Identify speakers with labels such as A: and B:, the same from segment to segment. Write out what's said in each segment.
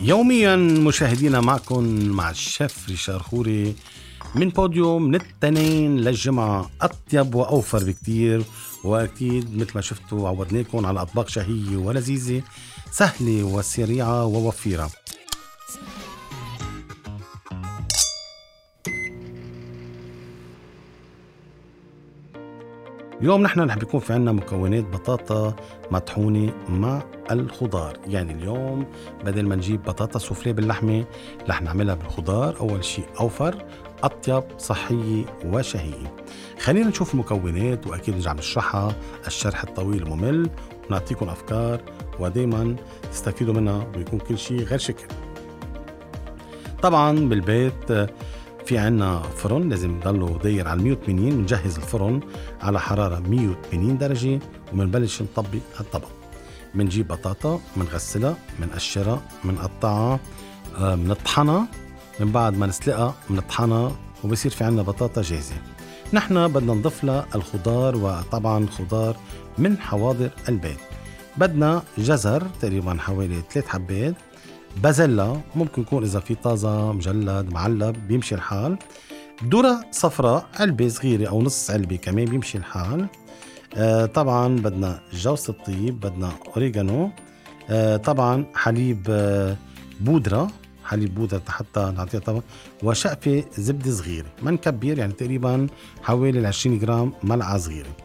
A: يوميا مشاهدينا معكم مع الشيف ريشار خوري من بوديوم من الاثنين للجمعة أطيب وأوفر بكتير. وأكيد مثل ما شفتوا عودناكم على أطباق شهية ولذيذة سهلة وسريعة ووفيرة. اليوم نحن رح بيكون في عنا مكونات بطاطا مطحونة مع الخضار. يعني اليوم بدل ما نجيب بطاطا سوفلي باللحمة رح نعملها بالخضار. أول شيء أوفر أطيب صحية وشهية. خلينا نشوف المكونات وأكيد نرجع نشرحها. الشرح الطويل الممل ونعطيكم أفكار ودايما تستفيدوا منها ويكون كل شيء غير شكل. طبعا بالبيت في عنا فرن لازم يضلوا داير على 180 بنجهز الفرن على حرارة 180 درجة وبنبلش نطبق الطبق. بنجيب بطاطا بنغسلها بنقشرها بنقطعها بنطحنها من بعد ما نسلقها بنطحنها وبصير في عنا بطاطا جاهزة. نحن بدنا نضيف لها الخضار وطبعا خضار من حواضر البيت. بدنا جزر تقريبا حوالي ثلاث حبات. بازيلا ممكن يكون إذا في طازة مجلد معلب بيمشي الحال. ذرة صفراء علبة صغيرة أو نص علبة كمان بيمشي الحال. آه طبعا بدنا جوز الطيب بدنا أوريجانو آه طبعا حليب آه بودرة. حليب بودرة حتى نعطيها طبعا. وشقفة زبدة صغيرة. ما نكبر يعني تقريبا حوالي 20 جرام ملعقة صغيرة.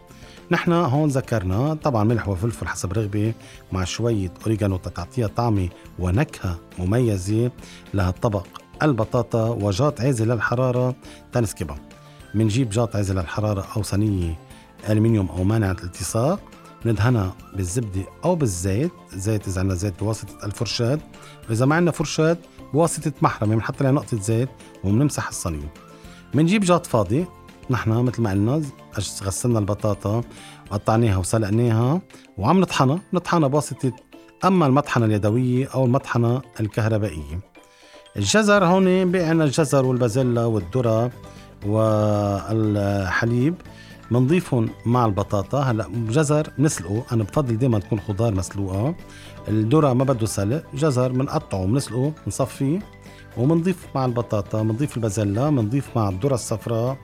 A: نحن هون ذكرنا طبعا ملح وفلفل حسب رغبة مع شوية أوريجانو تتعطيها طعمة ونكهة مميزة لهالطبق. البطاطا وجاط عازل للحرارة تنسكبها منجيب جاط عازل للحرارة أو صينية ألمنيوم أو مانعة الالتصاق. ندهنها بالزبدة أو بالزيت. زيت إذا عندنا زيت بواسطة الفرشاد وإذا ما عندنا فرشاد بواسطة محرمة بنحط عليها نقطة زيت وبنمسح الصينية. منجيب جاط فاضي نحن مثل ما قلنا غسلنا البطاطا وقطعناها وسلقناها وعم نطحنها نطحنها بواسطة أما المطحنة اليدوية أو المطحنة الكهربائية. الجزر هون بقى عنا الجزر والبازيلا والذرة والحليب بنضيفهم مع البطاطا. هلا جزر نسلقه أنا بفضل دائما تكون خضار مسلوقة. الذرة ما بده سلق جزر بنقطعه بنسلقه بنصفيه وبنضيف مع البطاطا بنضيف البازيلا بنضيف مع الذرة الصفراء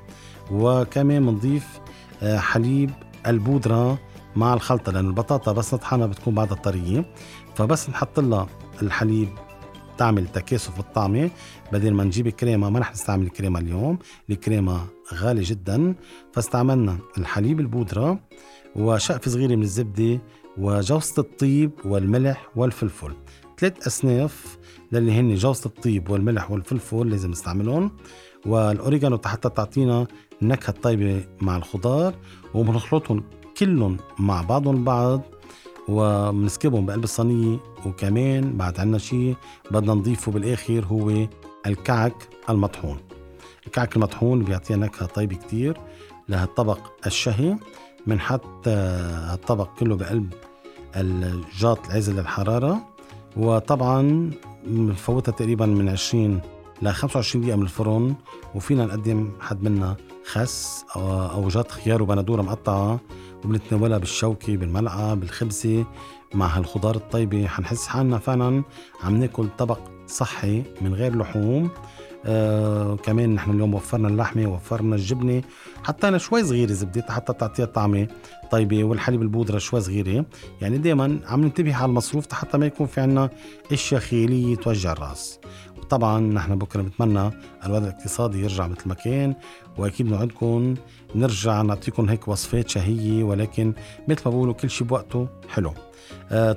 A: وكمان بنضيف آه، حليب البودرة مع الخلطة لأن البطاطا بس نطحنها بتكون بعدها طرية فبس نحط لها الحليب تعمل تكاثف بالطعمة بدل ما نجيب كريمة ما رح نستعمل الكريمة اليوم. الكريمة غالية جدا. فاستعملنا الحليب البودرة وشقفة صغيرة من الزبدة وجوزة الطيب والملح والفلفل. ثلاث أصناف للي هن جوزة الطيب والملح والفلفل لازم نستعملهم والأوريجانو حتى تعطينا النكهة الطيبة مع الخضار وبنخلطهم كلهم مع بعضهم البعض وبنسكبهم بقلب الصينية وكمان بعد عنا شيء بدنا نضيفه بالآخر هو الكعك المطحون. الكعك المطحون بيعطينا نكهة طيبة كتير لهالطبق الشهي بنحط هالطبق كله بقلب الجاط العزل للحرارة وطبعا بنفوتها تقريبا من 20 ل 25 دقيقة من الفرن وفينا نقدم حد منا خس أو جات خيار وبندورة مقطعة وبنتناولها بالشوكة بالملعقة بالخبزة مع هالخضار الطيبة. حنحس حالنا فعلا عم ناكل طبق صحي من غير لحوم. آه كمان نحن اليوم وفرنا اللحمة وفرنا الجبنة حطينا شوي صغيرة زبدة حتى تعطيها طعمة طيبة والحليب البودرة شوي صغيرة. يعني دايما عم ننتبه على المصروف حتى ما يكون في عنا أشياء خيالية توجع الرأس. طبعا نحن بكرة بنتمنى الوضع الاقتصادي يرجع مثل ما كان وأكيد بنوعدكم نرجع نعطيكم هيك وصفات شهية ولكن مثل ما بقولوا كل شيء بوقته حلو.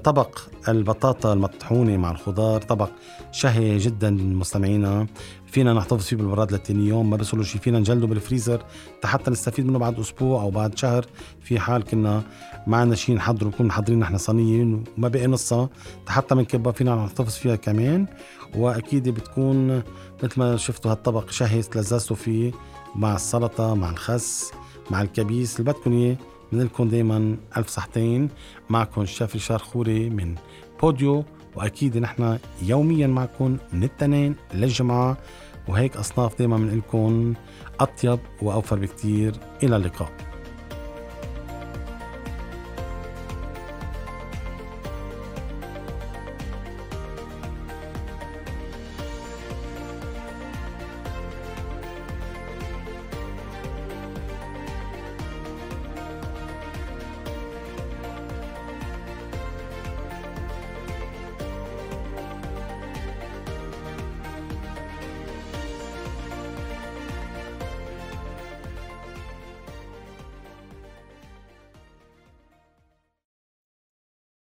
A: طبق البطاطا المطحونة مع الخضار طبق شهي جدا مستمعينا فينا نحتفظ فيه بالبراد لتاني يوم ما بيصيروا شيء فينا نجلده بالفريزر. حتى نستفيد منه بعد أسبوع أو بعد شهر. في حال كنا ما عندنا شيء نحضره نكون محضرين نحن صينيه وما بقي نصها حتى بنكبها فينا نحتفظ فيها كمان. وأكيد بتكون مثل ما شفتوا هالطبق شهي تلذذتوا فيه مع السلطة مع الخس مع الكبيس. اللي بدكم اياه بنقول دايما ألف صحتين. معكم الشيف ريشار خوري من بوديو وأكيد نحن يوميا معكم من التنين للجمعة. وهيك أصناف دايما بنقول لكم أطيب وأوفر بكتير. إلى اللقاء.